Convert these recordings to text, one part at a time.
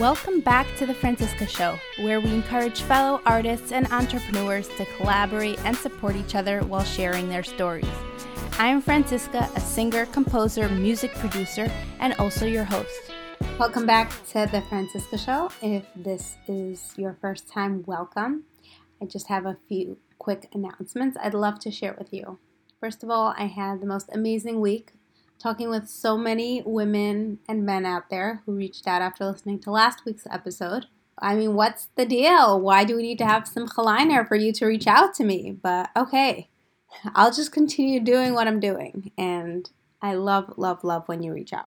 Welcome back to The Franciska Show, where we encourage fellow artists and entrepreneurs to collaborate and support each other while sharing their stories. I'm Franciska, a singer, composer, music producer, and also your host. Welcome back to The Franciska Show. If this is your first time, welcome. I just have a few quick announcements I'd love to share with you. First of all, I had the most amazing week talking with so many women and men out there who reached out after listening to last week's episode. I mean, what's the deal? Why do we need to have some liner for you to reach out to me? But okay, I'll just continue doing what I'm doing. And I love, love, love when you reach out.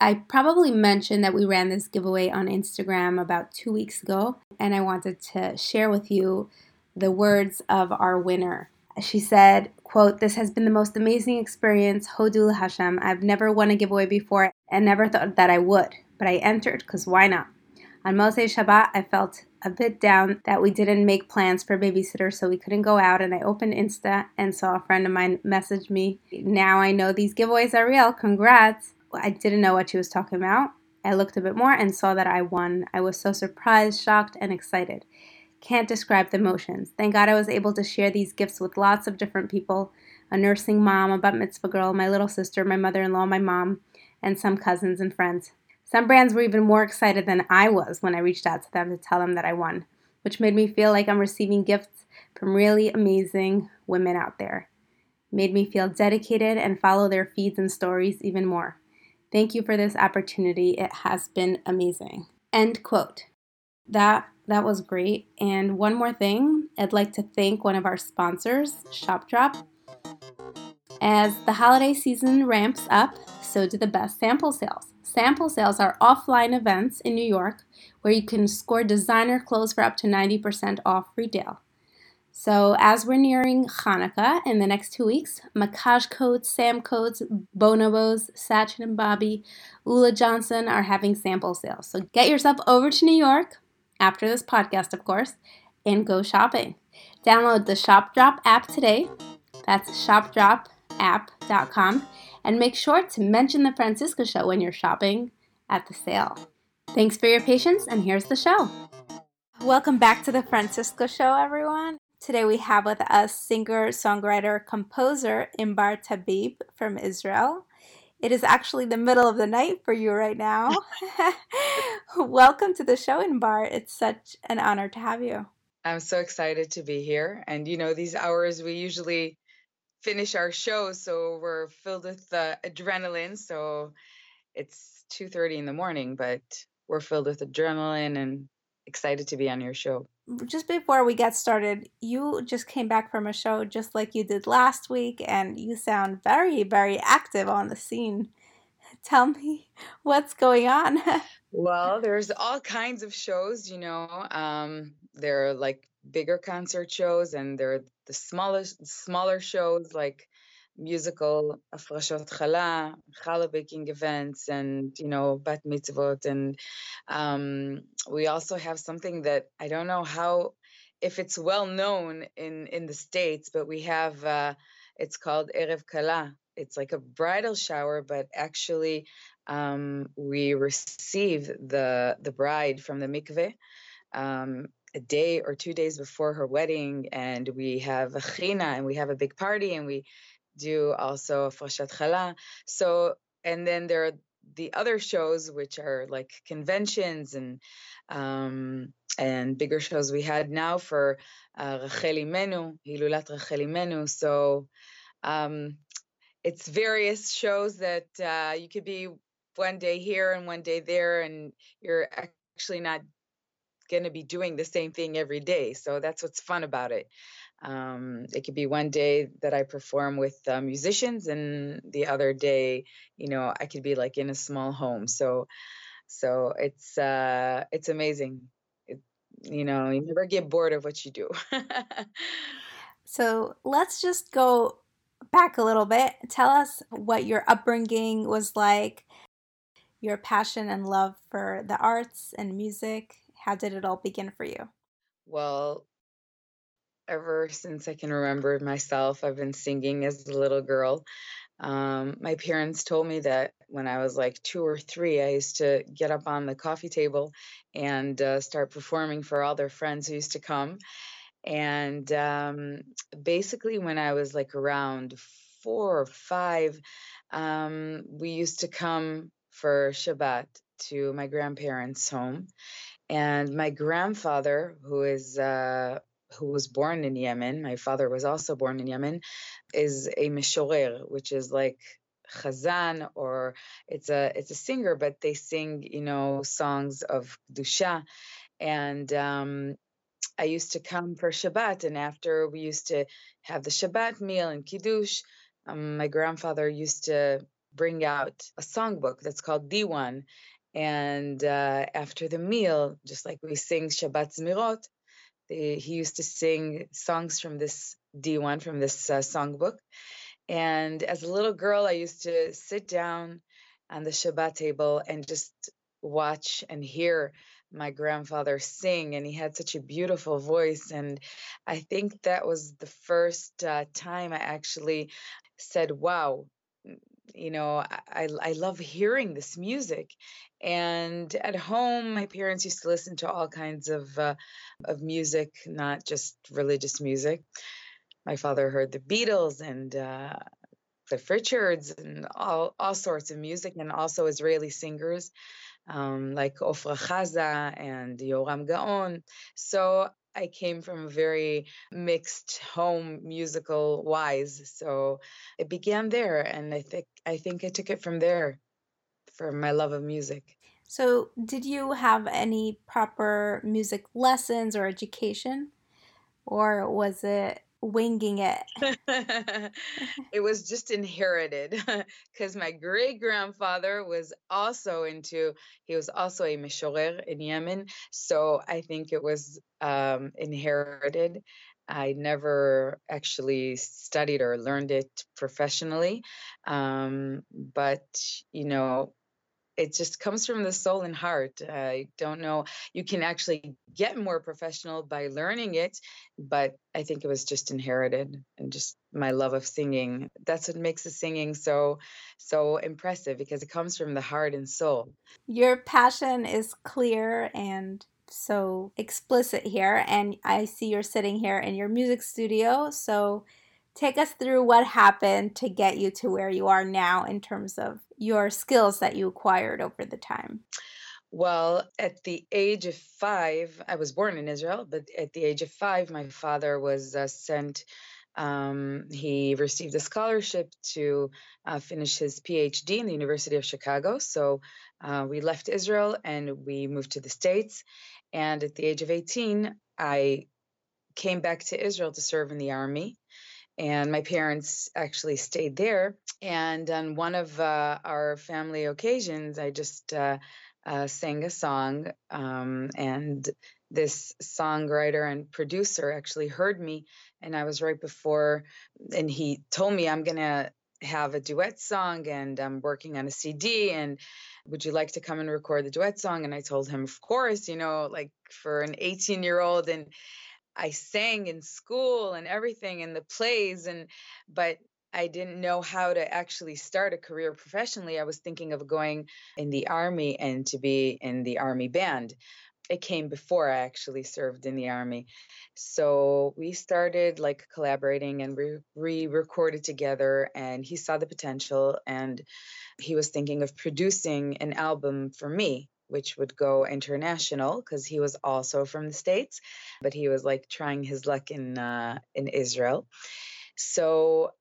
I probably mentioned that we ran this giveaway on Instagram about two weeks ago, and I wanted to share with you the words of our winner. She said, quote, This has been the most amazing experience, Hodul Hashem. I've never won a giveaway before and never thought that I would, but I entered because why not? On Motzei Shabbat, I felt a bit down that we didn't make plans for babysitter, so we couldn't go out. And I opened Insta and saw a friend of mine message me. Now I know these giveaways are real. Congrats. I didn't know what she was talking about. I looked a bit more and saw that I won. I was so surprised, shocked, and excited. Can't describe the emotions. Thank God I was able to share these gifts with lots of different people a nursing mom, a bat mitzvah girl, my little sister, my mother in law, my mom, and some cousins and friends. Some brands were even more excited than I was when I reached out to them to tell them that I won, which made me feel like I'm receiving gifts from really amazing women out there. Made me feel dedicated and follow their feeds and stories even more. Thank you for this opportunity. It has been amazing. End quote. That that was great. And one more thing, I'd like to thank one of our sponsors, ShopDrop. As the holiday season ramps up, so do the best sample sales. Sample sales are offline events in New York where you can score designer clothes for up to 90% off retail. So, as we're nearing Hanukkah in the next two weeks, Mackage Coats, Sam Coats, Bonobos, Sachin and Babi, Ulla Johnson are having sample sales. So, get yourself over to New York, after this podcast, of course, and go shopping. Download the ShopDrop app today. That's shopdropapp.com. And make sure to mention the Franciska Show when you're shopping at the sale. Thanks for your patience, and here's the show. Welcome back to the Franciska Show, everyone. Today we have with us singer, songwriter, composer Inbar Tabib from Israel. It is actually the middle of the night for you right now. Welcome to the show, Inbar. It's such an honor to have you. I'm so excited to be here. And you know, these hours we usually finish our show, so we're filled with uh, adrenaline. So it's 2:30 in the morning, but we're filled with adrenaline and excited to be on your show just before we get started, you just came back from a show just like you did last week, and you sound very, very active on the scene. Tell me what's going on. well, there's all kinds of shows, you know. Um, there are like bigger concert shows, and there are the smallest, smaller shows like musical Afrashot Chala, challah baking events, and you know bat mitzvot, and um, we also have something that I don't know how if it's well known in in the states, but we have uh, it's called erev kala. It's like a bridal shower, but actually um, we receive the the bride from the mikveh. Um, a day or two days before her wedding, and we have a china, and we have a big party, and we do also Frashat Chala. So, and then there are the other shows, which are like conventions and um, and bigger shows we had now for uh, Rachel Imenu, Hilulat Rachel Imenu. So um, it's various shows that uh, you could be one day here and one day there, and you're actually not going to be doing the same thing every day. So that's what's fun about it. Um, it could be one day that I perform with uh, musicians, and the other day, you know, I could be like in a small home. So, so it's uh, it's amazing. It, you know, you never get bored of what you do. so let's just go back a little bit. Tell us what your upbringing was like, your passion and love for the arts and music. How did it all begin for you? Well, ever since I can remember myself. I've been singing as a little girl. Um, my parents told me that when I was like two or three, I used to get up on the coffee table and uh, start performing for all their friends who used to come. And um, basically, when I was like around four or five, um, we used to come for Shabbat to my grandparents' home. And my grandfather, who is uh, who was born in Yemen, my father was also born in Yemen, is a mishorer, which is like chazan or it's a it's a singer, but they sing you know songs of dusha, and um, I used to come for Shabbat, and after we used to have the Shabbat meal and kiddush, um, my grandfather used to bring out a songbook that's called Diwan, and uh, after the meal, just like we sing Shabbat Zmirot, he used to sing songs from this Diwan, from this uh, songbook. And as a little girl, I used to sit down on the Shabbat table and just watch and hear my grandfather sing. And he had such a beautiful voice. And I think that was the first uh, time I actually said, wow, you know, I, I love hearing this music. And at home, my parents used to listen to all kinds of uh, of music, not just religious music. My father heard the Beatles and uh, the Richards and all all sorts of music, and also Israeli singers um, like Ofra Haza and Yoram Gaon. So I came from a very mixed home musical wise. So it began there and I think I think I took it from there for my love of music. So did you have any proper music lessons or education? Or was it winging it? it was just inherited because my great grandfather was also into, he was also a mishorer in Yemen. So I think it was um, inherited. I never actually studied or learned it professionally. Um, but, you know, it just comes from the soul and heart. I don't know. You can actually get more professional by learning it, but I think it was just inherited and just my love of singing. That's what makes the singing so so impressive because it comes from the heart and soul. Your passion is clear and so explicit here and I see you're sitting here in your music studio. So take us through what happened to get you to where you are now in terms of your skills that you acquired over the time? Well, at the age of five, I was born in Israel, but at the age of five, my father was uh, sent. Um, he received a scholarship to uh, finish his PhD in the University of Chicago. So uh, we left Israel and we moved to the States. And at the age of 18, I came back to Israel to serve in the army and my parents actually stayed there. And on one of uh, our family occasions, I just uh, uh, sang a song, um, and this songwriter and producer actually heard me, and I was right before, and he told me I'm gonna have a duet song, and I'm working on a CD, and would you like to come and record the duet song? And I told him, of course, you know, like for an 18 year old, and I sang in school and everything in the plays and but I didn't know how to actually start a career professionally. I was thinking of going in the army and to be in the army band. It came before I actually served in the army. So we started like collaborating and we re-recorded together and he saw the potential and he was thinking of producing an album for me which would go international because he was also from the states, but he was like trying his luck in uh, in Israel. So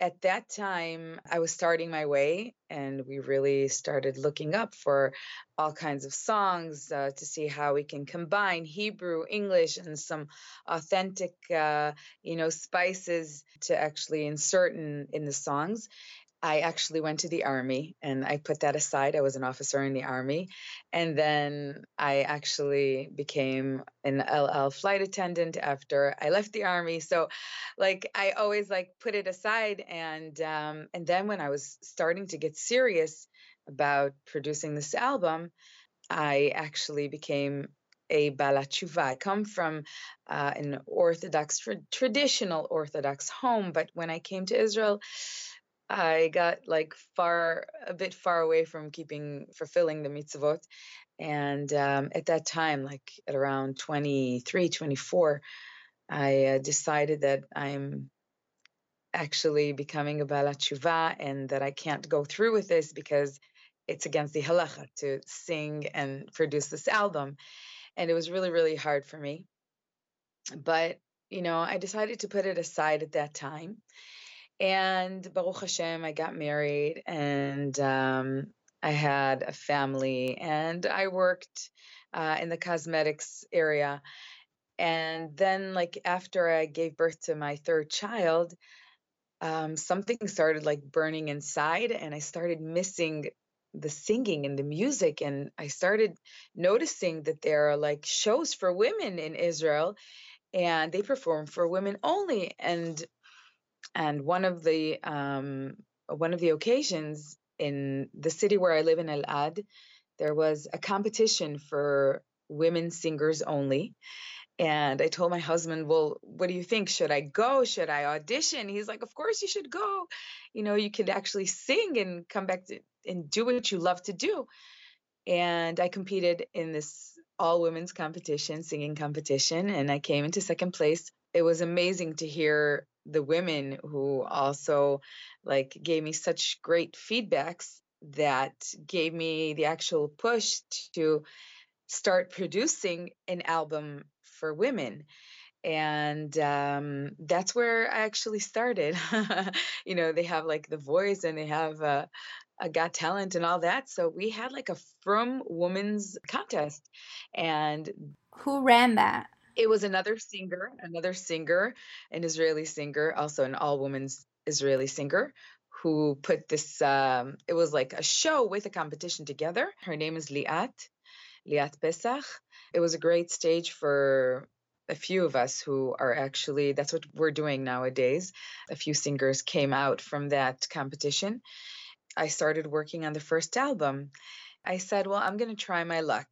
at that time, I was starting my way, and we really started looking up for all kinds of songs uh, to see how we can combine Hebrew, English, and some authentic, uh, you know, spices to actually insert in in the songs. I actually went to the army and I put that aside. I was an officer in the army. And then I actually became an El Al flight attendant after I left the army. So like I always like put it aside and um and then when I was starting to get serious about producing this album, I actually became a Balat Tshuva. I come from uh, an Orthodox, tra- traditional Orthodox home, but when I came to Israel, I got like far, a bit far away from keeping, fulfilling the mitzvot. And um, at that time, like at around 23, 24, I uh, decided that I'm actually becoming a Balat and that I can't go through with this because it's against the halacha to sing and produce this album. And it was really, really hard for me. But, you know, I decided to put it aside at that time. And Baruch Hashem, I got married and um, I had a family and I worked uh, in the cosmetics area. And then, like, after I gave birth to my third child, um, something started like burning inside, and I started missing the singing and the music. And I started noticing that there are like shows for women in Israel, and they perform for women only. And and one of the um, one of the occasions in the city where I live in Elad, there was a competition for women singers only. And I told my husband, Well, what do you think? Should I go? Should I audition? He's like, Of course you should go. You know, you could actually sing and come back to, and do what you love to do. And I competed in this all women's competition, singing competition, and I came into second place. It was amazing to hear the women who also like gave me such great feedbacks that gave me the actual push to start producing an album for women and um, that's where I actually started. you know, they have like the voice and they have uh, a Got Talent and all that. So we had like a from Women's contest, and who ran that? It was another singer, another singer, an Israeli singer, also an all women's Israeli singer, who put this, um, it was like a show with a competition together. Her name is Liat, Liat Pesach. It was a great stage for a few of us who are actually, that's what we're doing nowadays. A few singers came out from that competition. I started working on the first album. I said, well, I'm going to try my luck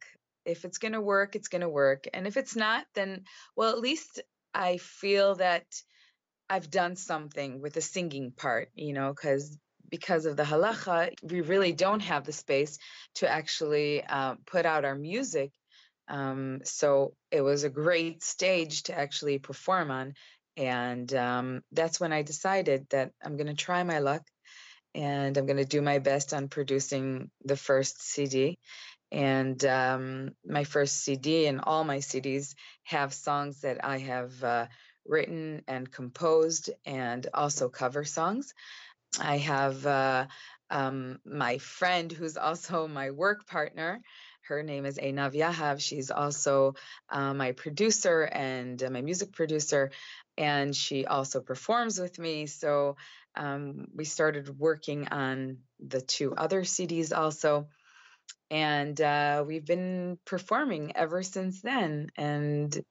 if it's going to work, it's going to work. And if it's not, then, well, at least I feel that I've done something with the singing part, you know, because because of the halacha, we really don't have the space to actually uh, put out our music. Um, so it was a great stage to actually perform on. And um, that's when I decided that I'm going to try my luck and I'm going to do my best on producing the first CD and um, my first CD and all my CDs have songs that I have uh, written and composed, and also cover songs. I have uh, um, my friend who's also my work partner. Her name is Einav Yahav. She's also uh, my producer and uh, my music producer, and she also performs with me. So um, we started working on the two other CDs also and uh, we've been performing ever since then and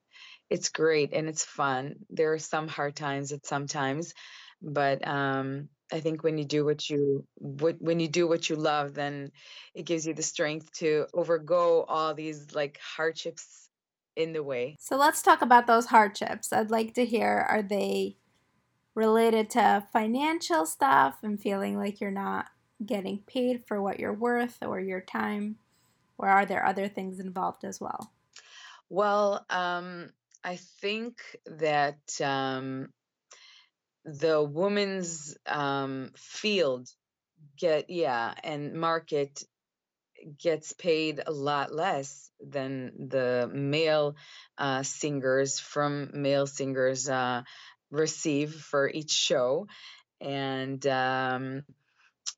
it's great and it's fun. There are some hard times at sometimes but um, i think when you do what you what, when you do what you love then it gives you the strength to overgo all these like hardships in the way. So let's talk about those hardships. I'd like to hear are they related to financial stuff and feeling like you're not getting paid for what you're worth or your time? Or are there other things involved as well? Well, um, I think that um, the woman's um, field get yeah and market gets paid a lot less than the male uh, singers from male singers uh, receive for each show and um,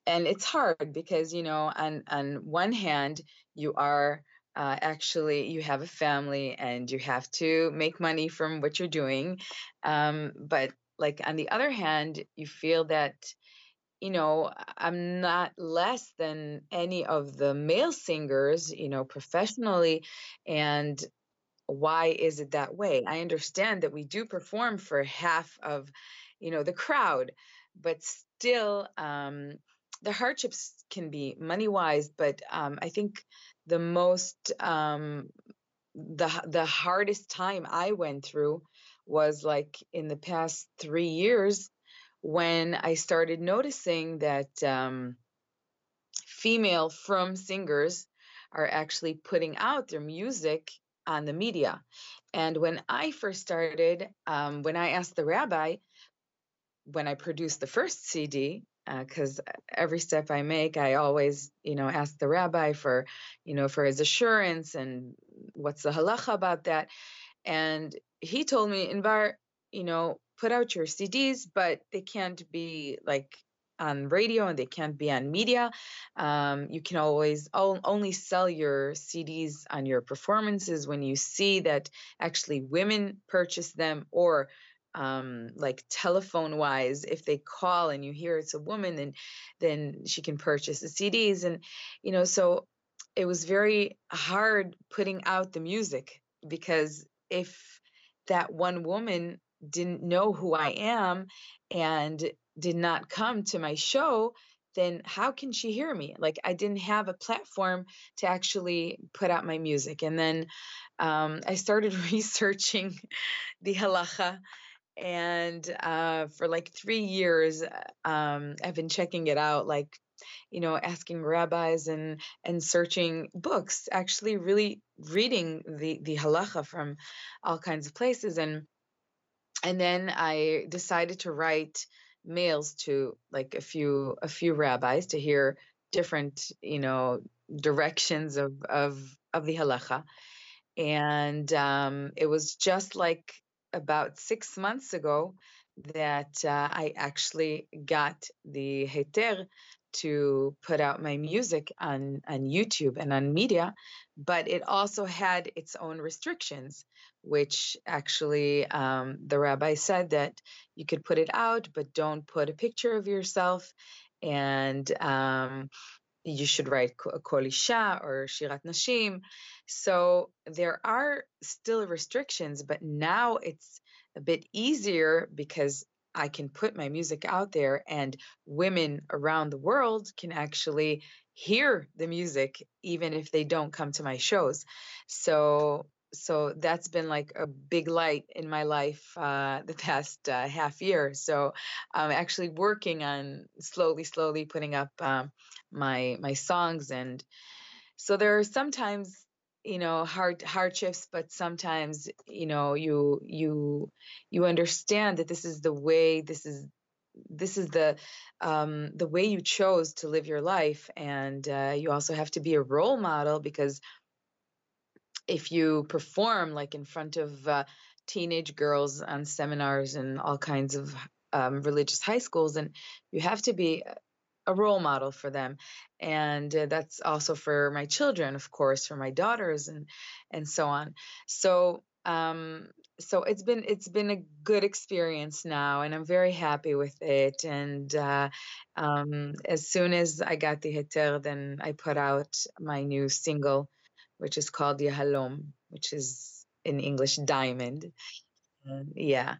and it's hard because you know on on one hand you are uh, actually you have a family and you have to make money from what you're doing um, but like on the other hand you feel that you know i'm not less than any of the male singers you know professionally and why is it that way? I understand that we do perform for half of you know the crowd but still um the hardships can be money wise, but um, I think the most um, the the hardest time I went through was like in the past three years when I started noticing that um, female from singers are actually putting out their music on the media. And when I first started, um, when I asked the rabbi, when I produced the first CD, because uh, every step I make, I always, you know, ask the rabbi for, you know, for his assurance and what's the halacha about that. And he told me, Inbar, you know, put out your CDs, but they can't be like on radio and they can't be on media. Um, you can always only sell your CDs on your performances when you see that actually women purchase them or um, like telephone wise if they call and you hear it's a woman then then she can purchase the cds and you know so it was very hard putting out the music because if that one woman didn't know who i am and did not come to my show, then how can she hear me? Like I didn't have a platform to actually put out my music. And then um, I started researching the halacha. And uh, for like three years, um, I've been checking it out, like you know, asking rabbis and and searching books, actually really reading the the halacha from all kinds of places. And and then I decided to write mails to like a few a few rabbis to hear different you know directions of of of the halacha and um, it was just like about six months ago that uh, I actually got the heter to put out my music on on YouTube and on media, but it also had its own restrictions, which actually um, the rabbi said that you could put it out, but don't put a picture of yourself, and um, you should write Kol Isha or Shirat Nashim. So there are still restrictions, but now it's a bit easier because I can put my music out there and women around the world can actually hear the music even if they don't come to my shows. So so that's been like a big light in my life uh, the past uh, half year. So I'm actually working on slowly, slowly putting up um, my my songs, and so there are sometimes you know hard hardships but sometimes you know you you you understand that this is the way this is this is the um, the way you chose to live your life and uh, you also have to be a role model because if you perform like in front of uh, teenage girls on seminars and all kinds of um, religious high schools and you have to be a role model for them and uh, that's also for my children of course for my daughters and and so on. So um so it's been it's been a good experience now and i'm very happy with it and uh, um, as soon as i got the heter then i put out my new single which is called yahalom which is in english diamond. Yeah.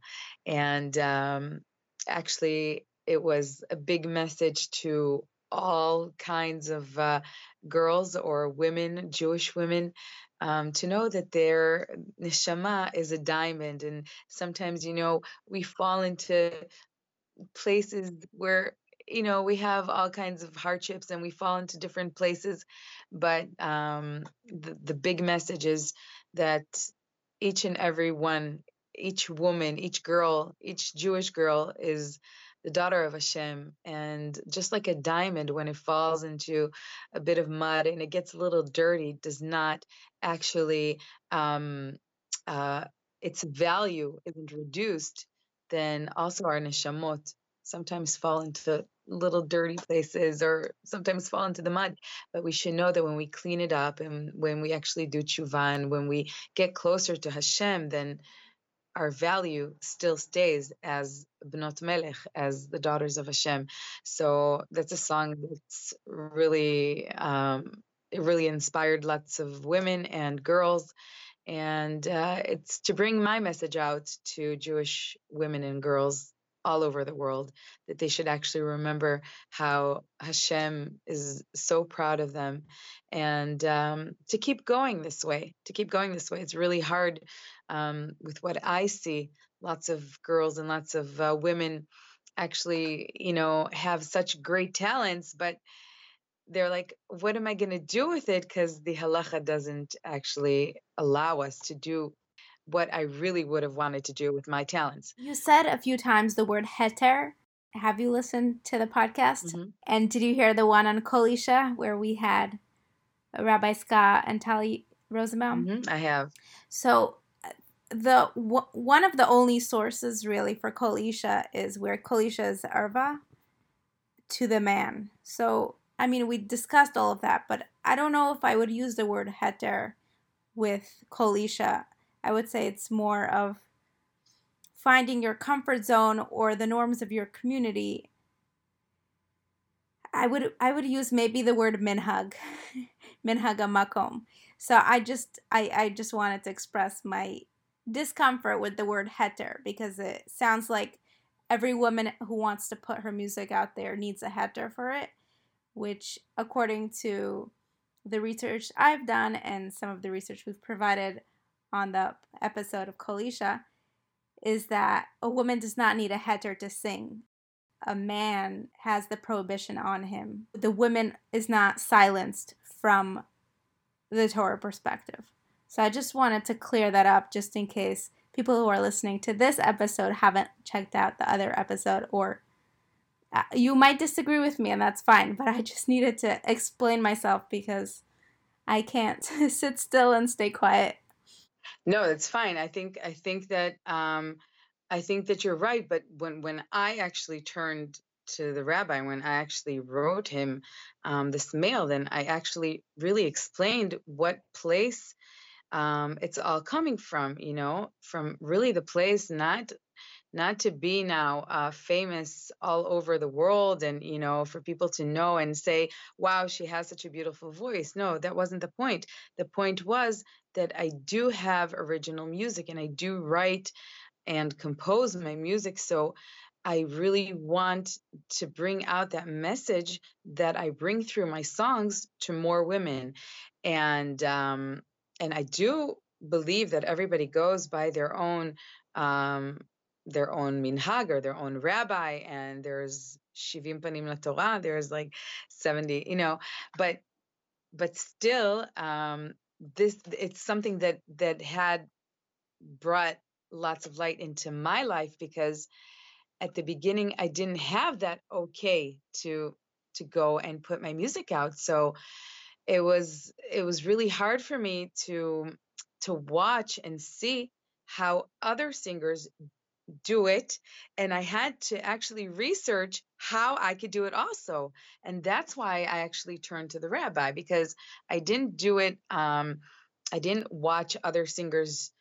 And um, actually it was a big message to all kinds of uh, girls or women, Jewish women, um, to know that their neshama is a diamond. And sometimes, you know, we fall into places where you know we have all kinds of hardships and we fall into different places but um, the, the big message is that each and every one each woman each girl each jewish girl is the daughter of Hashem. And just like a diamond, when it falls into a bit of mud and it gets a little dirty, does not actually, um, uh, its value isn't reduced, then also our neshamot sometimes fall into little dirty places or sometimes fall into the mud. But we should know that when we clean it up and when we actually do tshuva and when we get closer to Hashem, then our value still stays as Bnot Melech, as the daughters of Hashem. So that's a song that's really, um, it really inspired lots of women and girls. And uh, it's to bring my message out to Jewish women and girls all over the world that they should actually remember how Hashem is so proud of them and um, to keep going this way, to keep going this way. It's really hard um, with what I see lots of girls and lots of uh, women actually, you know, have such great talents, but they're like, what am I going to do with it? Because the halacha doesn't actually allow us to do what I really would have wanted to do with my talents. You said a few times the word heter. Have you listened to the podcast? Mm-hmm. And did you hear the one on Kol Isha where we had Rabbi Scott and Tali Rosenbaum? Mm-hmm. I have. So the w- one of the only sources really for Kol Isha is where Kol Isha is erva to the man. So I mean, we discussed all of that, but I don't know if I would use the word heter with Kol Isha. I would say it's more of finding your comfort zone or the norms of your community. I would I would use maybe the word minhag, minhag makom. So I just I I just wanted to express my discomfort with the word heter because it sounds like every woman who wants to put her music out there needs a heter for it, which according to the research I've done and some of the research we've provided on the episode of Kol Isha is that a woman does not need a heter to sing. A man has the prohibition on him. The woman is not silenced from the Torah perspective. So I just wanted to clear that up just in case people who are listening to this episode haven't checked out the other episode or uh, you might disagree with me and that's fine, but I just needed to explain myself because I can't sit still and stay quiet no, that's fine. I think I think that um, I think that you're right. But when when I actually turned to the rabbi, when I actually wrote him um, this mail, then I actually really explained what place um, it's all coming from. You know, from really the place not not to be now uh, famous all over the world and you know for people to know and say wow she has such a beautiful voice no that wasn't the point the point was that i do have original music and i do write and compose my music so i really want to bring out that message that i bring through my songs to more women and um and i do believe that everybody goes by their own um their own minhag or their own rabbi, and there's shivim panim la Torah. There's like seventy, you know, but but still, um, this it's something that that had brought lots of light into my life because at the beginning I didn't have that okay to to go and put my music out. So it was it was really hard for me to to watch and see how other singers do it and i had to actually research how i could do it also and that's why i actually turned to the rabbi because i didn't do it um, i didn't watch other singers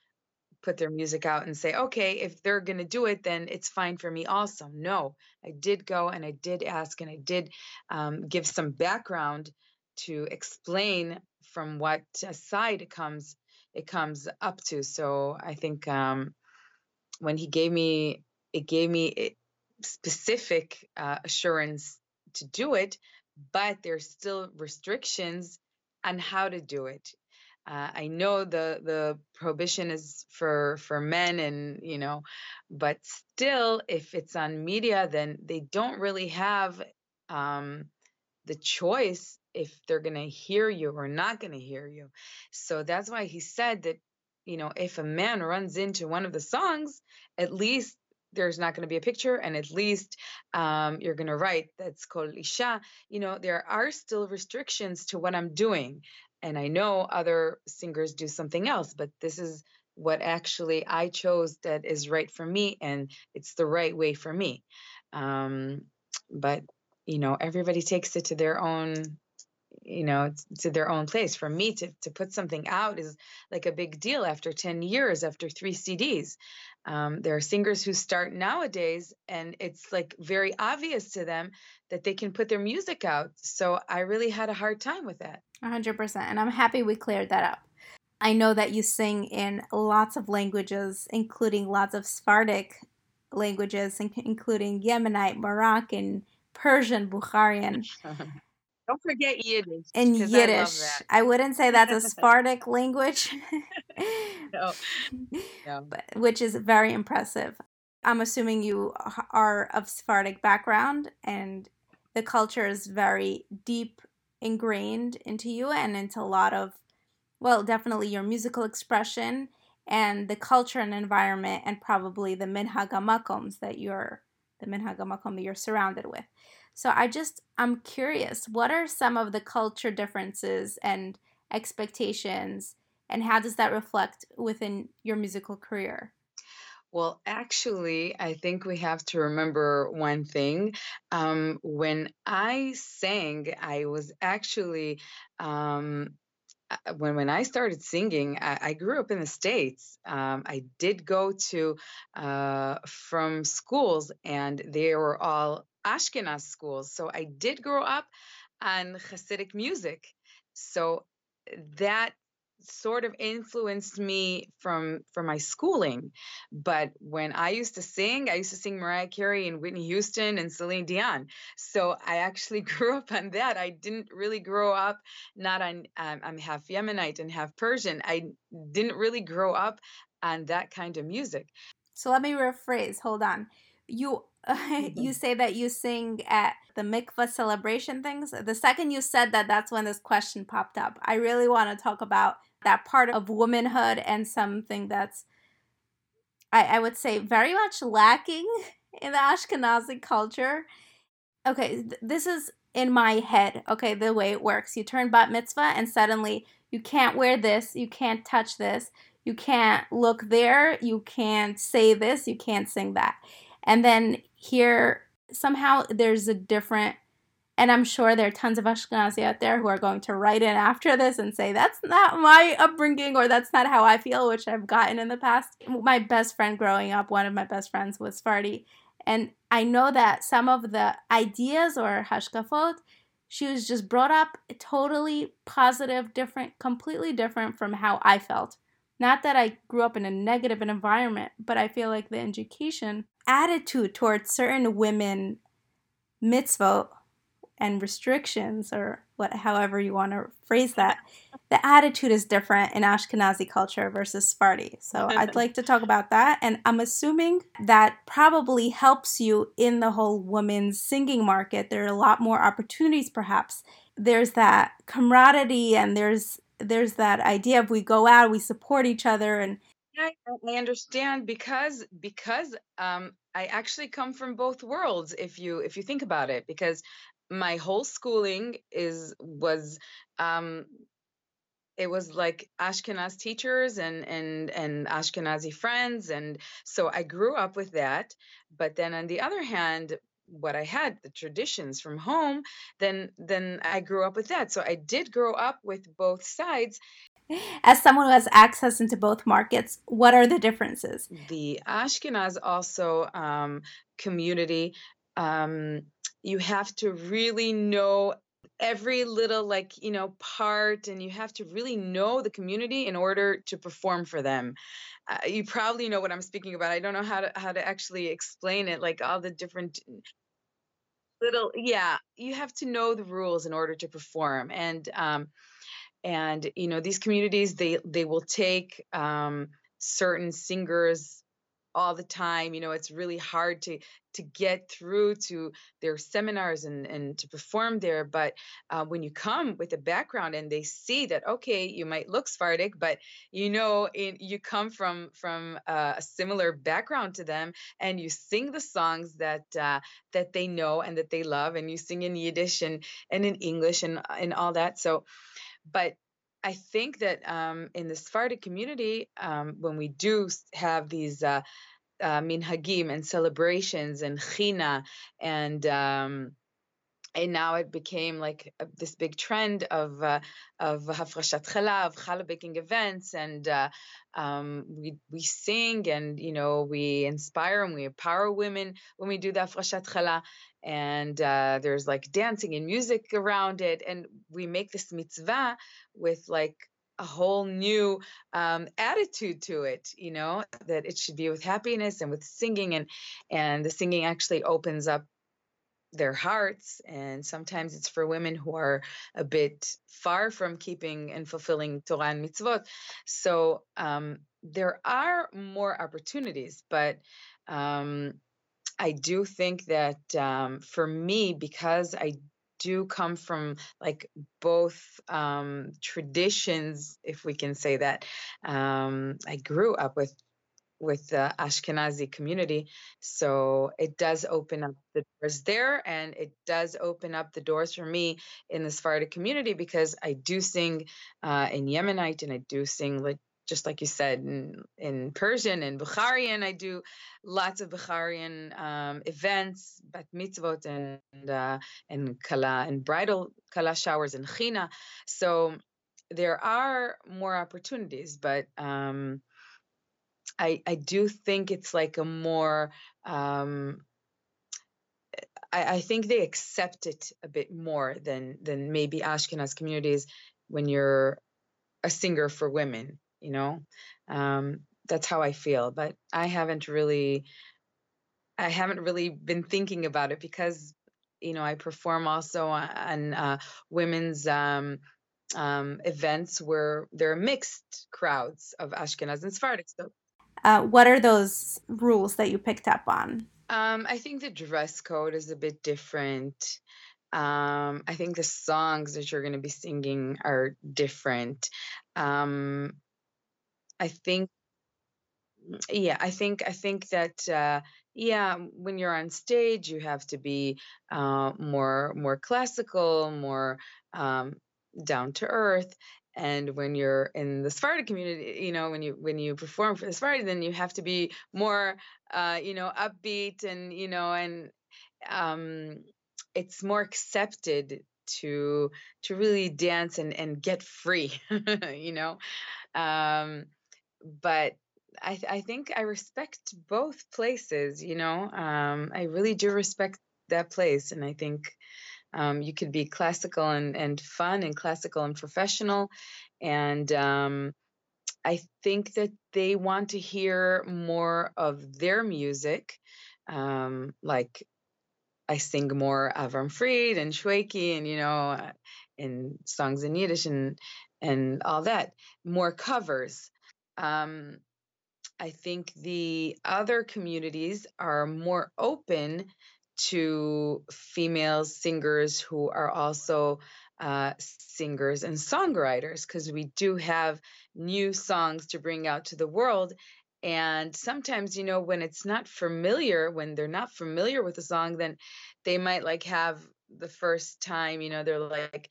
put their music out and say okay if they're going to do it then it's fine for me also. No i did go and i did ask and i did um, give some background to explain from what side it comes it comes up to so i think um, when he gave me it gave me eh, specific uh, assurance to do it but there's still restrictions on how to do it. Uh, i know the the prohibition is for for men and you know but still if it's on media then they don't really have um, the choice if they're going to hear you or not going to hear you. So that's why he said that you know, if a man runs into one of the songs, at least there's not going to be a picture and at least um, you're going to write that's Kol Isha. You know there are still restrictions to what i'm doing and i know other singers do something else but this is what actually i chose that is right for me and it's the right way for me. Um, but you know everybody takes it to their own you know to their own place. For me to, to put something out is like a big deal after 10 years after three cds um, there are singers who start nowadays and it's like very obvious to them that they can put their music out so i really had a hard time with that. 100% and i'm happy we cleared that up. I know that you sing in lots of languages including lots of sephardic languages including yemenite moroccan persian bukharian Don't forget Yiddish. In Yiddish. I, I, wouldn't say that's a Sephardic language. no. no. But, which is very impressive. I'm assuming you are of Sephardic background and the culture is very deep ingrained into you and into a lot of, well, definitely your musical expression and the culture and environment and probably the minhag that you're the minhag that you're surrounded with. So I just I'm curious, what are some of the culture differences and expectations and how does that reflect within your musical career? Well, actually, I think we have to remember one thing. Um, when I sang, I was actually um, uh, when when I started singing, I, I, grew up in the states. Um, I did go to uh, from schools, and they were all Ashkenaz schools. So I did grow up on Hasidic music. So that sort of influenced me from from my schooling. But when I used to sing, I used to sing Mariah Carey and Whitney Houston and Celine Dion. So I actually grew up on that. I didn't really grow up not on um, I'm half Yemenite and half Persian. I didn't really grow up on that kind of music. So let me rephrase. Hold on. You mm-hmm. you say that you sing at the mikvah celebration things. The second you said that, that's when this question popped up. I really want to talk about that part of womanhood and something that's, I, I would say, very much lacking in the Ashkenazi culture. Okay, th- this is in my head, okay, the way it works. You turn bat mitzvah and suddenly you can't wear this, you can't touch this, you can't look there, you can't say this, you can't sing that. And then here, somehow there's a different and I'm sure there are tons of Ashkenazi out there who are going to write in after this and say, that's not my upbringing or that's not how I feel, which I've gotten in the past. My best friend growing up, one of my best friends was Sephardi. And I know that some of the ideas or hashkafot, she was just brought up totally positive, different, completely different from how I felt. Not that I grew up in a negative environment, but I feel like the education attitude towards certain women mitzvot and restrictions or what however you want to phrase that the attitude is different in ashkenazi culture versus sephardi. So i'd like to talk about that and i'm assuming that probably helps you in the whole women's singing market. There are a lot more opportunities perhaps. There's that camaraderie and there's there's that idea of we go out we support each other and I, I understand because because um, I actually come from both worlds if you if you think about it because my whole schooling is was um it was like Ashkenaz teachers and and and Ashkenazi friends and so I grew up with that but then on the other hand what I had the traditions from home then then I grew up with that. So I did grow up with both sides as someone who has access into both markets what are the differences? The Ashkenaz also um, community um, you have to really know every little like you know part and you have to really know the community in order to perform for them. Uh, you probably know what i'm speaking about. I don't know how to how to actually explain it like all the different little yeah you have to know the rules in order to perform and um and you know these communities they they will take um certain singers all the time you know it's really hard to to get through to their seminars and and to perform there but uh, when you come with a background and they see that okay you might look Sephardic but you know in, you come from from uh, a similar background to them and you sing the songs that uh, that they know and that they love and you sing in Yiddish and and in English and and all that. So but I think that um, in the Sephardic community, um, when we do have these uh, uh, minhagim and celebrations and china and um, and now it became like this big trend of uh, of hafrashat challah, of challah baking events, and uh, um, we we sing and you know we inspire and we empower women when we do the hafrashat challah, and uh, there's like dancing and music around it, and we make this mitzvah with like a whole new um, attitude to it you know that it should be with happiness and with singing and and the singing actually opens up their hearts and sometimes it's for women who are a bit far from keeping and fulfilling Torah and mitzvot. So um, there are more opportunities, but um, I do think that um, for me, because I do come from like both um, traditions, if we can say that. Um, I grew up with with the Ashkenazi community. So it does open up the doors there and it does open up the doors for me in the Sephardic community because I do sing uh, in Yemenite and I do sing like just like you said in, in Persian and Bukharian. I do lots of Bukharian um, events, bat mitzvot and uh, and kala and bridal kala showers and china. So there are more opportunities, but um, I, I do think it's like a more um, I, I, think they accept it a bit more than than maybe Ashkenaz communities when you're a singer for women, you know. Um, that's how I feel, but I haven't really I haven't really been thinking about it because you know I perform also on uh, women's um, um, events where there are mixed crowds of Ashkenaz and Sephardic. So uh, what are those rules that you picked up on? Um, I think the dress code is a bit different. Um, I think the songs that you're going to be singing are different. Um, I think, yeah, I think I think that uh, yeah, when you're on stage, you have to be uh, more more classical, more um, down to earth, and when you're in the Sephardic community, you know, when you when you perform for the Sephardi, then you have to be more, uh, you know, upbeat and you know, and um, it's more accepted to to really dance and and get free, you know. Um, but I I think I respect both places, you know. Um, I really do respect that place, and I think um, you could be classical and, and fun and classical and professional. And um, I think that they want to hear more of their music. Um, like I sing more Avram Fried and Shweki and, you know, uh, in songs in Yiddish and, and all that, more covers. Um, I think the other communities are more open to female singers who are also uh, singers and songwriters because we do have new songs to bring out to the world. And sometimes, you know, when it's not familiar, when they're not familiar with the song, then they might like have the first time, you know, they're like,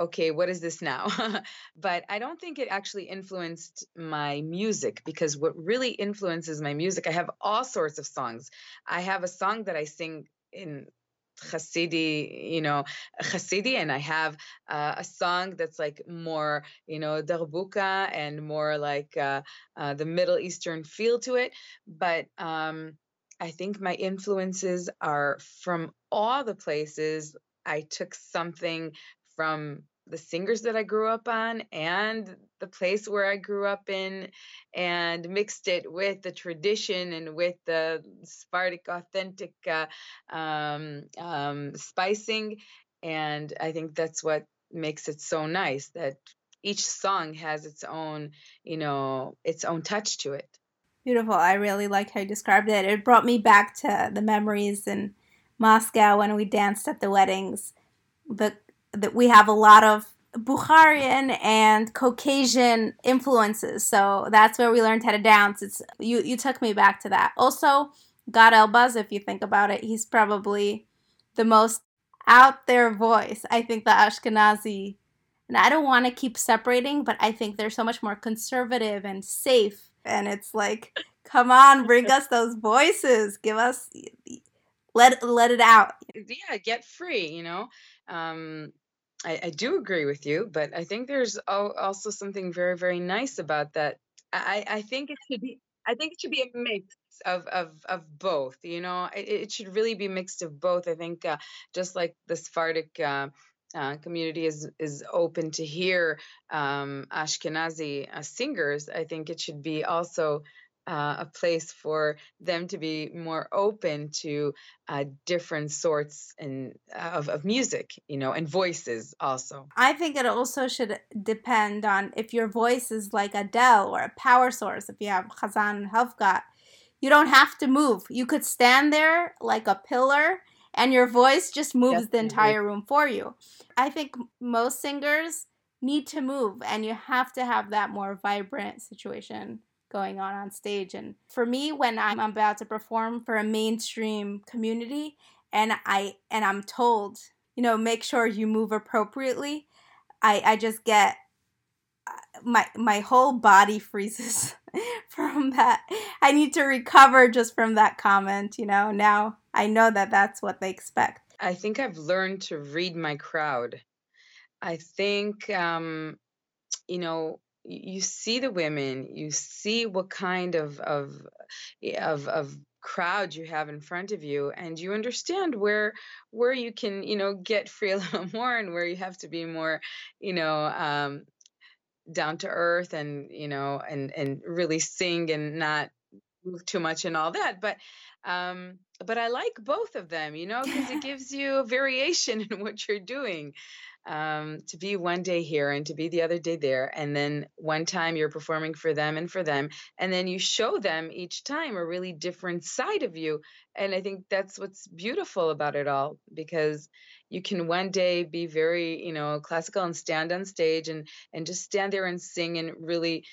okay, what is this now? but I don't think it actually influenced my music because what really influences my music, I have all sorts of songs. I have a song that I sing in Hasidi, you know, Hasidi, and I have uh, a song that's like more, you know, darbuka and more like uh, uh, the Middle Eastern feel to it. But um, I think my influences are from all the places. I took something from the singers that I grew up on and the place where I grew up in and mixed it with the tradition and with the Sephardic authentic uh, um, um, spicing. And I think that's what makes it so nice that each song has its own, you know, its own touch to it. Beautiful. I really like how you described it. It brought me back to the memories in Moscow when we danced at the weddings. The that we have a lot of Bukharian and Caucasian influences. So that's where we learned how to dance. It's you you took me back to that. Also, Gad Elbaz, if you think about it, he's probably the most out there voice. I think the Ashkenazi and I don't want to keep separating, but I think they're so much more conservative and safe. And it's like, come on, bring us those voices. Give us let let it out. Yeah, get free, you know. Um I, I do agree with you, but I think there's also something very, very nice about that. I, I think it should be I think it should be a mix of of of both. You know, it, it should really be mixed of both. I think uh, just like the Sephardic uh, uh, community is is open to hear um, Ashkenazi uh, singers, I think it should be also uh, a place for them to be more open to uh, different sorts and of, of music, you know, and voices also. I think it also should depend on if your voice is like Adele or a power source. If you have Chazan and Helfgot, you don't have to move. You could stand there like a pillar and your voice just moves Definitely. the entire room for you. I think most singers need to move and you have to have that more vibrant situation going on on stage and for me when I'm about to perform for a mainstream community and I and I'm told, you know, make sure you move appropriately, I I just get uh, my my whole body freezes from that. I need to recover just from that comment, you know. Now I know that that's what they expect. I think I've learned to read my crowd. I think, um, you know, you see the women, you see what kind of of of of crowd you have in front of you and you understand where where you can you know get free a little more and where you have to be more you know um down to earth and you know and and really sing and not move too much and all that but um but i like both of them you know because it gives you a variation in what you're doing um, to be one day here and to be the other day there. And then one time you're performing for them and for them. And then you show them each time a really different side of you. And I think that's what's beautiful about it all because you can one day be very, you know, classical and stand on stage and and just stand there and sing and really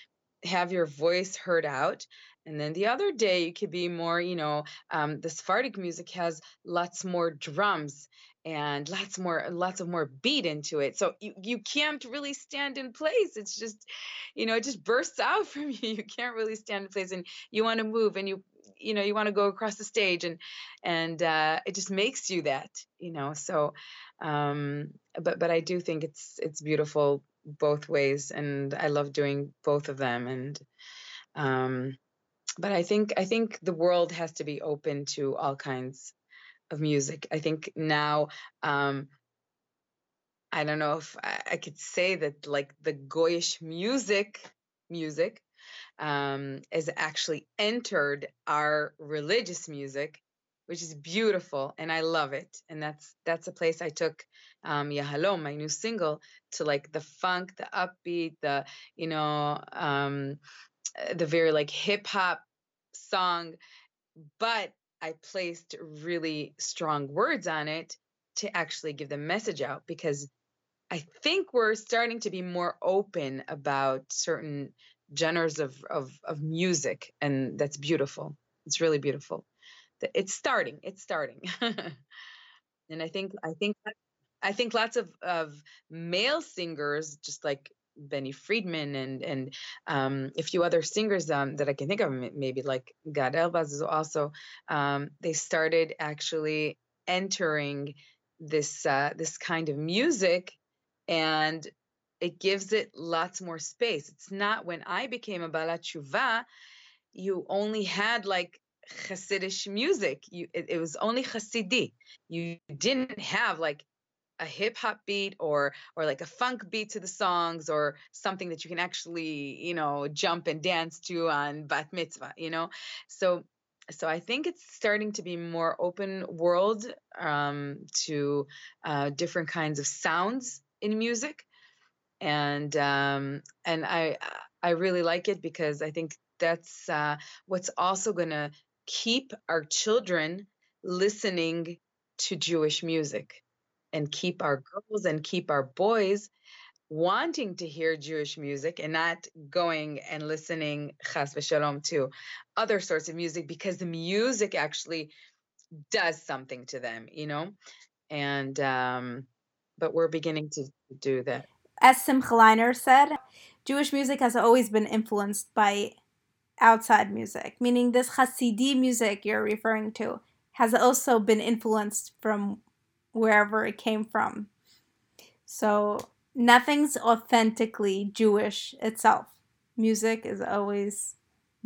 have your voice heard out. And then the other day, you could be more, you know, um, the Sephardic music has lots more drums and lots more lots of more beat into it. So you, you can't really stand in place. It's just you know it just bursts out from you. You can't really stand in place and you want to move and you you know you want to go across the stage and and uh, it just makes you that you know? So um but but i do think it's it's beautiful both ways and i love doing both of them and um but i think i think the world has to be open to all kinds of music. I think now, um, I don't know if I, I could say that like the Goyish music, music, um, has actually entered our religious music, which is beautiful, and I love it. And that's that's a place I took um, Yahalom, my new single, to like the funk, the upbeat, the you know, um, the very like hip hop song, but I placed really strong words on it to actually give the message out because I think we're starting to be more open about certain genres of, of, of music, and that's beautiful. It's really beautiful. It's starting. It's starting, and I think I think I think lots of of male singers, just like Benny Friedman and and um, a few other singers um, that I can think of, maybe like Gad Elbaz is also. Um, they started actually entering this uh, this kind of music, and it gives it lots more space. It's not when I became a Tshuva, you only had like Hasidic music. You it, it was only Hasidi. You didn't have like a hip hop beat or or like a funk beat to the songs or something that you can actually you know jump and dance to on bat mitzvah you know? So so I think it's starting to be more open world um, to uh, different kinds of sounds in music, and um, and I I really like it because I think that's uh, what's also going to keep our children listening to Jewish music and keep our girls and keep our boys wanting to hear Jewish music and not going and listening chas v'shalom to other sorts of music because the music actually does something to them, you know? And um but we're beginning to do that. As Simcha Leiner said, Jewish music has always been influenced by outside music, meaning this Hasidi music you're referring to has also been influenced from wherever it came from. So nothing's authentically Jewish itself. Music has always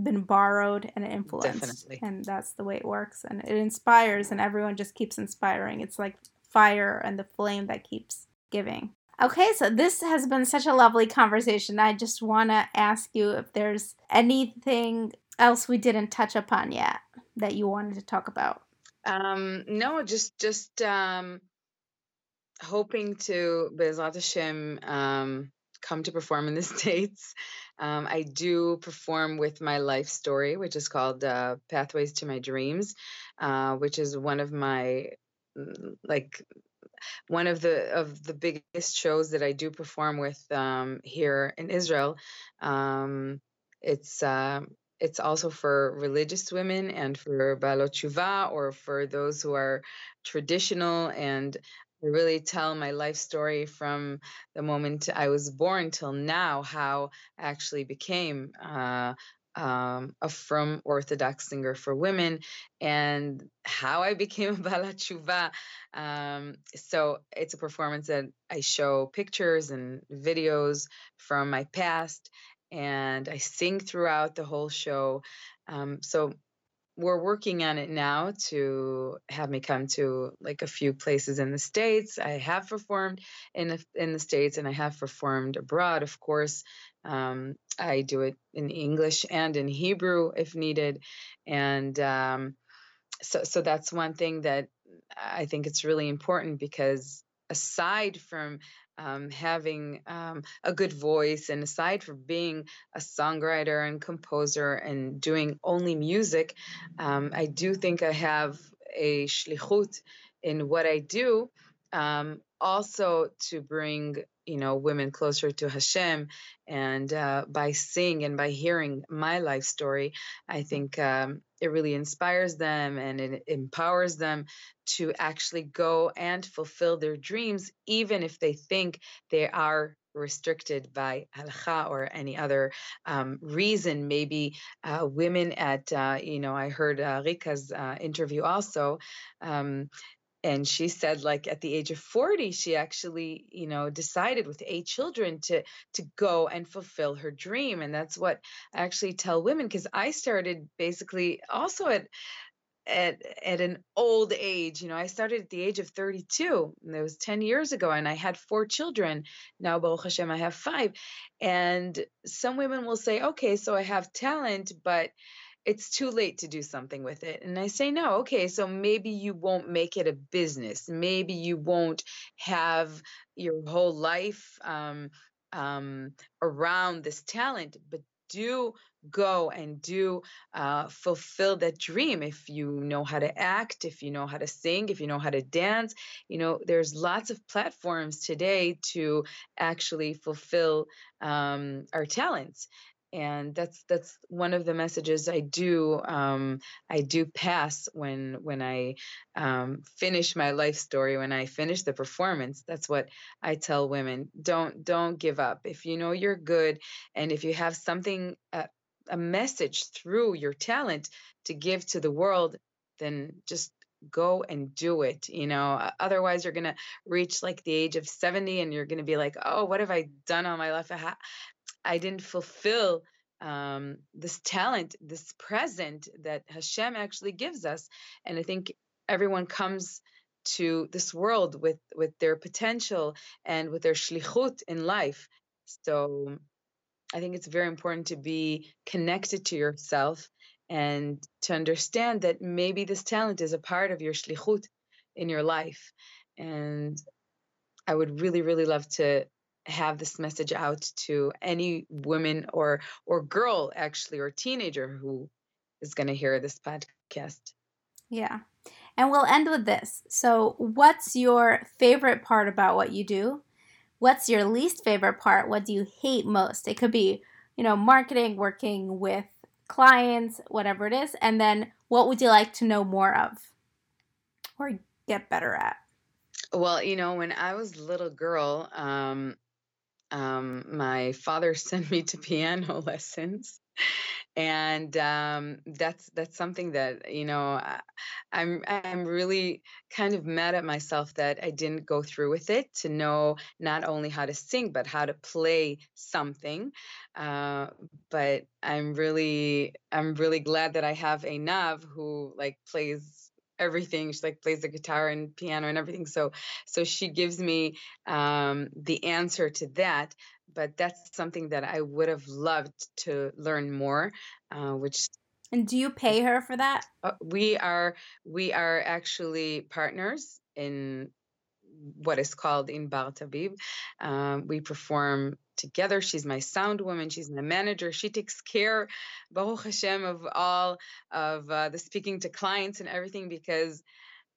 been borrowed and influenced. Definitely. And that's the way it works. And it inspires, and everyone just keeps inspiring. It's like fire and the flame that keeps giving. Okay, so this has been such a lovely conversation. I just want to ask you if there's anything else we didn't touch upon yet that you wanted to talk about? Um, no, just just um, hoping to Bezrat Hashem um, come to perform in the States. Um, I do perform with my life story, which is called uh, Pathways to My Dreams, uh, which is one of my mm, like one of the of the biggest shows that I do perform with um, here in Israel. Um, it's uh, it's also for religious women and for balot tshuva or for those who are traditional and I really tell my life story from the moment I was born till now, how I actually became uh, um, a from Orthodox singer for women and how I became a Tshuva. Um, so it's a performance that I show pictures and videos from my past and I sing throughout the whole show. Um, so we're working on it now to have me come to like a few places in the states. I have performed in the, in the states and I have performed abroad, of course. Um, I do it in English and in Hebrew if needed, and um, so so that's one thing that I think it's really important because aside from um, having um, a good voice, and aside from being a songwriter and composer and doing only music, um, I do think I have a shlichut in what I do, um, also to bring you know women closer to Hashem, and uh, by seeing and by hearing my life story, I think um, it really inspires them and it empowers them to actually go and fulfill their dreams, even if they think they are restricted by halakha or any other um, reason. Maybe uh, women at, uh, you know, I heard uh, Rika's uh, interview also. Um, and she said like at the age of 40 she actually you know decided with eight children to to go and fulfill her dream and that's what i actually tell women because i started basically also at at at an old age you know i started at the age of 32 and it was 10 years ago and i had four children. Now baruch hashem i have five. And some women will say okay so i have talent but it's too late to do something with it. And I say, no, okay, so maybe you won't make it a business. Maybe you won't have your whole life um, um, around this talent, but do go and do uh, fulfill that dream if you know how to act if you know how to sing if you know how to dance you know there's lots of platforms today to actually fulfill um, our talents and that's that's one of the messages I do um, I do pass when when I um, finish my life story when I finish the performance. That's what I tell women: don't don't give up. If you know you're good, and if you have something uh, a message through your talent to give to the world, then just go and do it you know otherwise you're going to reach like the age of 70 and you're going to be like oh what have i done all my life I didn't fulfill um, this talent, this present that Hashem actually gives us. And I think everyone comes to this world with with their potential and with their shlichut in life. So I think it's very important to be connected to yourself and to understand that maybe this talent is a part of your shlichut in your life. And I would really, really love to have this message out to any woman or or girl actually or teenager who is going to hear this podcast. Yeah. And we'll end with this. So, what's your favorite part about what you do? What's your least favorite part? What do you hate most? It could be, you know, marketing, working with clients, whatever it is. And then what would you like to know more of or get better at? Well, you know, when I was a little girl, um, um, my father sent me to piano lessons and um, that's that's something that you know I, I'm I'm really kind of mad at myself that I didn't go through with it to know not only how to sing but how to play something. Uh, but I'm really I'm really glad that I have a nav who like plays everything. She like plays the guitar and piano and everything. So so she gives me um, the answer to that. But that's something that I would have loved to learn more, uh, which And do you pay her for that? Uh, we are we are actually partners in what is called Inbar Tabib. Um, we perform together. She's my sound woman. She's my manager. She takes care, Baruch Hashem, of all of uh, the speaking to clients and everything because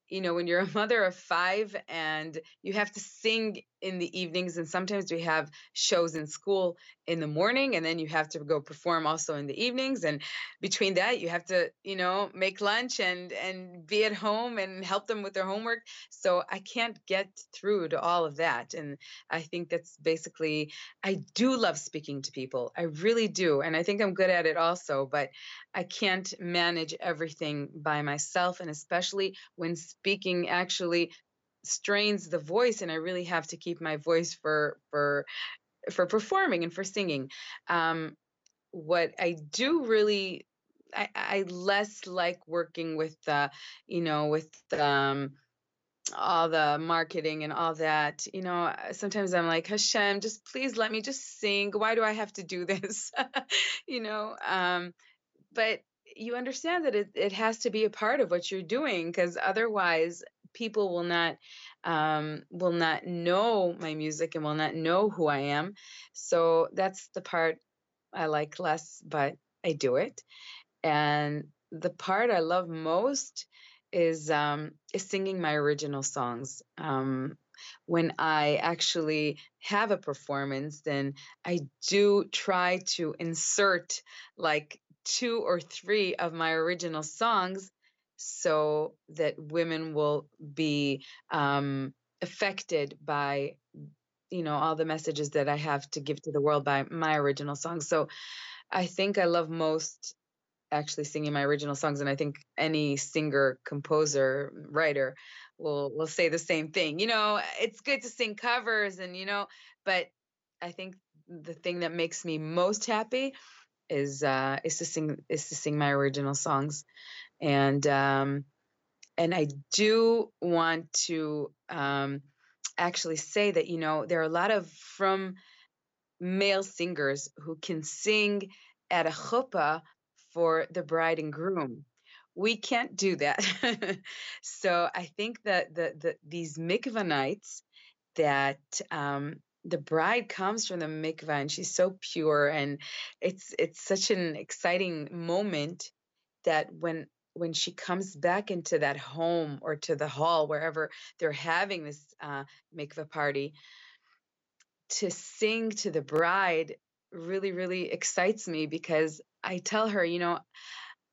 you know, when you're a mother of five and you have to sing in the evenings, and sometimes we have shows in school in the morning, and then you have to go perform also in the evenings. And between that, you have to, you know, make lunch and and be at home and help them with their homework. So I can't get through to all of that. And I think that's basically I do love speaking to people. I really do, and I think I'm good at it also. But I can't manage everything by myself, and especially when speaking actually strains the voice and i really have to keep my voice for for for performing and for singing. Um what i do really i i less like working with uh you know with um all the marketing and all that you know sometimes i'm like hashem just please let me just sing. Why do i have to do this? You know um but you understand that it, it has to be a part of what you're doing because otherwise people will not um, will not know my music and will not know who I am. So that's the part I like less, but I do it. And the part I love most is um, is singing my original songs. Um, when I actually have a performance, then I do try to insert like two or three of my original songs so that women will be um, affected by you know all the messages that i have to give to the world by my original songs. So i think i love most actually singing my original songs and i think any singer composer writer will will say the same thing you know it's good to sing covers and you know but i think the thing that makes me most happy is uh, is to sing is to sing my original songs, and um, and I do want to um, actually say that you know there are a lot of from male singers who can sing at a chuppah for the bride and groom. We can't do that. so I think that the, the these mikvah nights that um, the bride comes from the mikvah and she's so pure and it's it's such an exciting moment that when when she comes back into that home or to the hall wherever they're having this uh, mikvah party to sing to the bride really really excites me because i tell her you know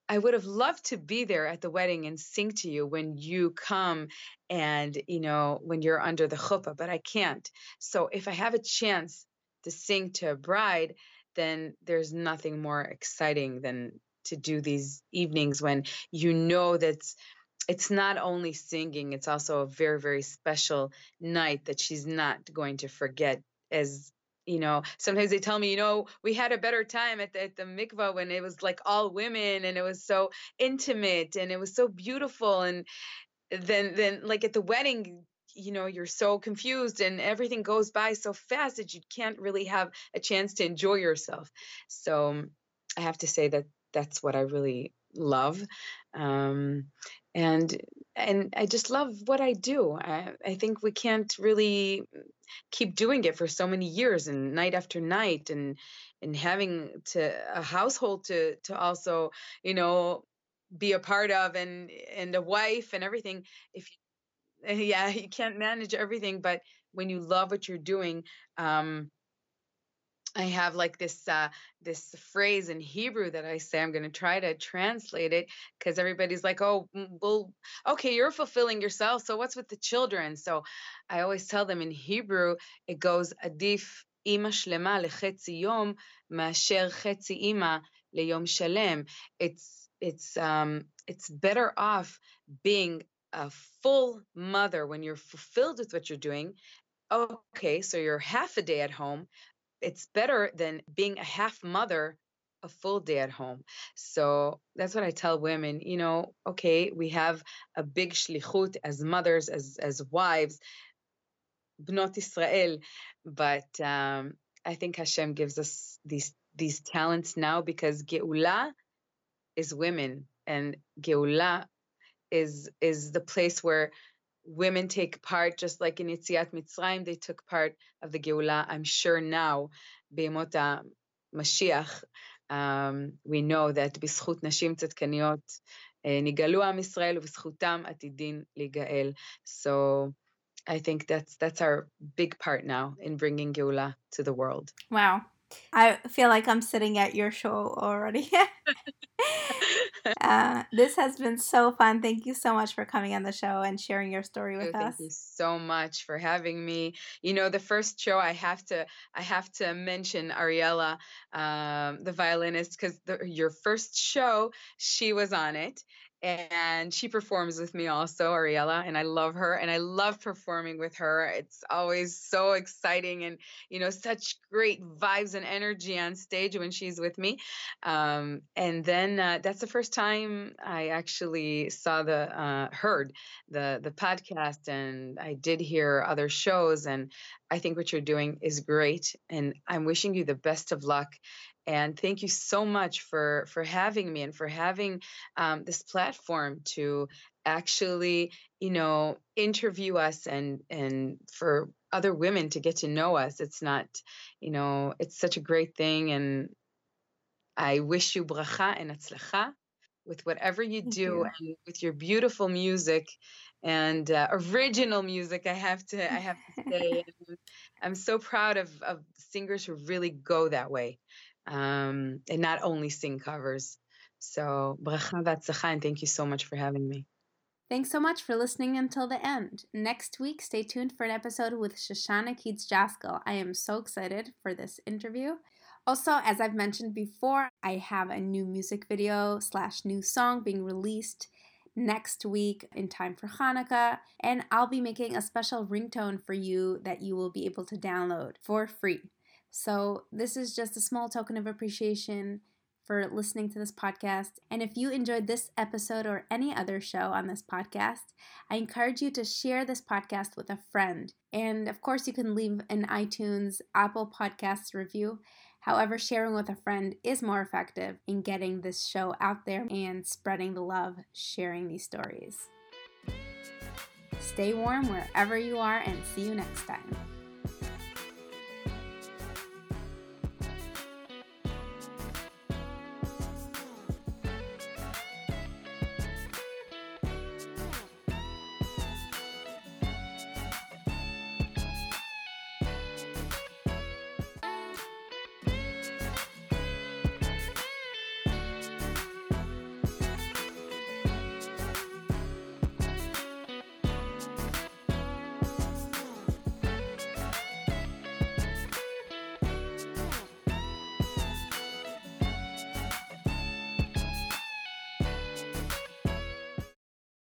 I would have loved to be there at the wedding and sing to you when you come and, you know, when you're under the chuppah, but I can't. So if I have a chance to sing to a bride, then there's nothing more exciting than to do these evenings when you know that's it's not only singing, it's also a very, very special night that she's not going to forget as you know sometimes they tell me you know we had a better time at the, at the mikvah when it was like all women and it was so intimate and it was so beautiful. And then then like at the wedding you know you're so confused and everything goes by so fast that you can't really have a chance to enjoy yourself. So i have to say that that's what i really love um, and and I just love what I do. I, I think we can't really keep doing it for so many years and night after night and and having to a household to to also you know be a part of and and a wife and everything if you, yeah you can't manage everything but when you love what you're doing um I have like this uh, this phrase in Hebrew that I say. I'm going to try to translate it because everybody's like, "Oh, well, okay, you're fulfilling yourself. So what's with the children?" So I always tell them in Hebrew, it goes, "Adif ima shlema lechetzi yom masher chetzi ima leyom shalem." It's it's um it's better off being a full mother when you're fulfilled with what you're doing okay, so you're half a day at home, it's better than being a half mother a full day at home. So that's what I tell women, you know, okay, we have a big shlichut as mothers, as as wives, bnot Israel, but um, I think Hashem gives us these these talents now because geula is women, and Geula is is the place where women take part, just like in Yetziat Mitzrayim, they took part of the Geula. I'm sure now, בימות Mashiach, um, we know that בזכות נשים צדקניות נגאלו עם ישראל ובזכותם עתידין להיגאל. So I think that's that's our big part now in bringing Geula to the world. Wow. I feel like I'm sitting at your show already. uh, this has been so fun. Thank you so much for coming on the show and sharing your story with oh, us. Thank you so much for having me. You know, the first show I have to I have to mention Ariella, um, the violinist, because your first show she was on it, and she performs with me also ariella and i love her and i love performing with her. It's always so exciting and you know such great vibes and energy on stage when she's with me. Um, and then uh, that's the first time i actually saw the uh, heard the the podcast and i did hear other shows and i think what you're doing is great and i'm wishing you the best of luck and thank you so much for for having me and for having um, this platform to actually you know interview us and and for other women to get to know us. It's not you know it's such a great thing and i wish you bracha and atzlacha with whatever you Thank do you. and with your beautiful music and uh, original music i have to i have to say. I'm so proud of of singers who really go that way um, and not only sing covers. So, bracha v'atzlacha, and thank you so much for having me. Thanks so much for listening until the end. Next week, stay tuned for an episode with Shoshana Keats Jaskoll. I am so excited for this interview. Also, as I've mentioned before, I have a new music video slash new song being released next week in time for Hanukkah, and I'll be making a special ringtone for you that you will be able to download for free. So, this is just a small token of appreciation for listening to this podcast. And if you enjoyed this episode or any other show on this podcast, I encourage you to share this podcast with a friend. And of course, you can leave an iTunes, Apple Podcasts review. However, sharing with a friend is more effective in getting this show out there and spreading the love, sharing these stories. Stay warm wherever you are, and see you next time.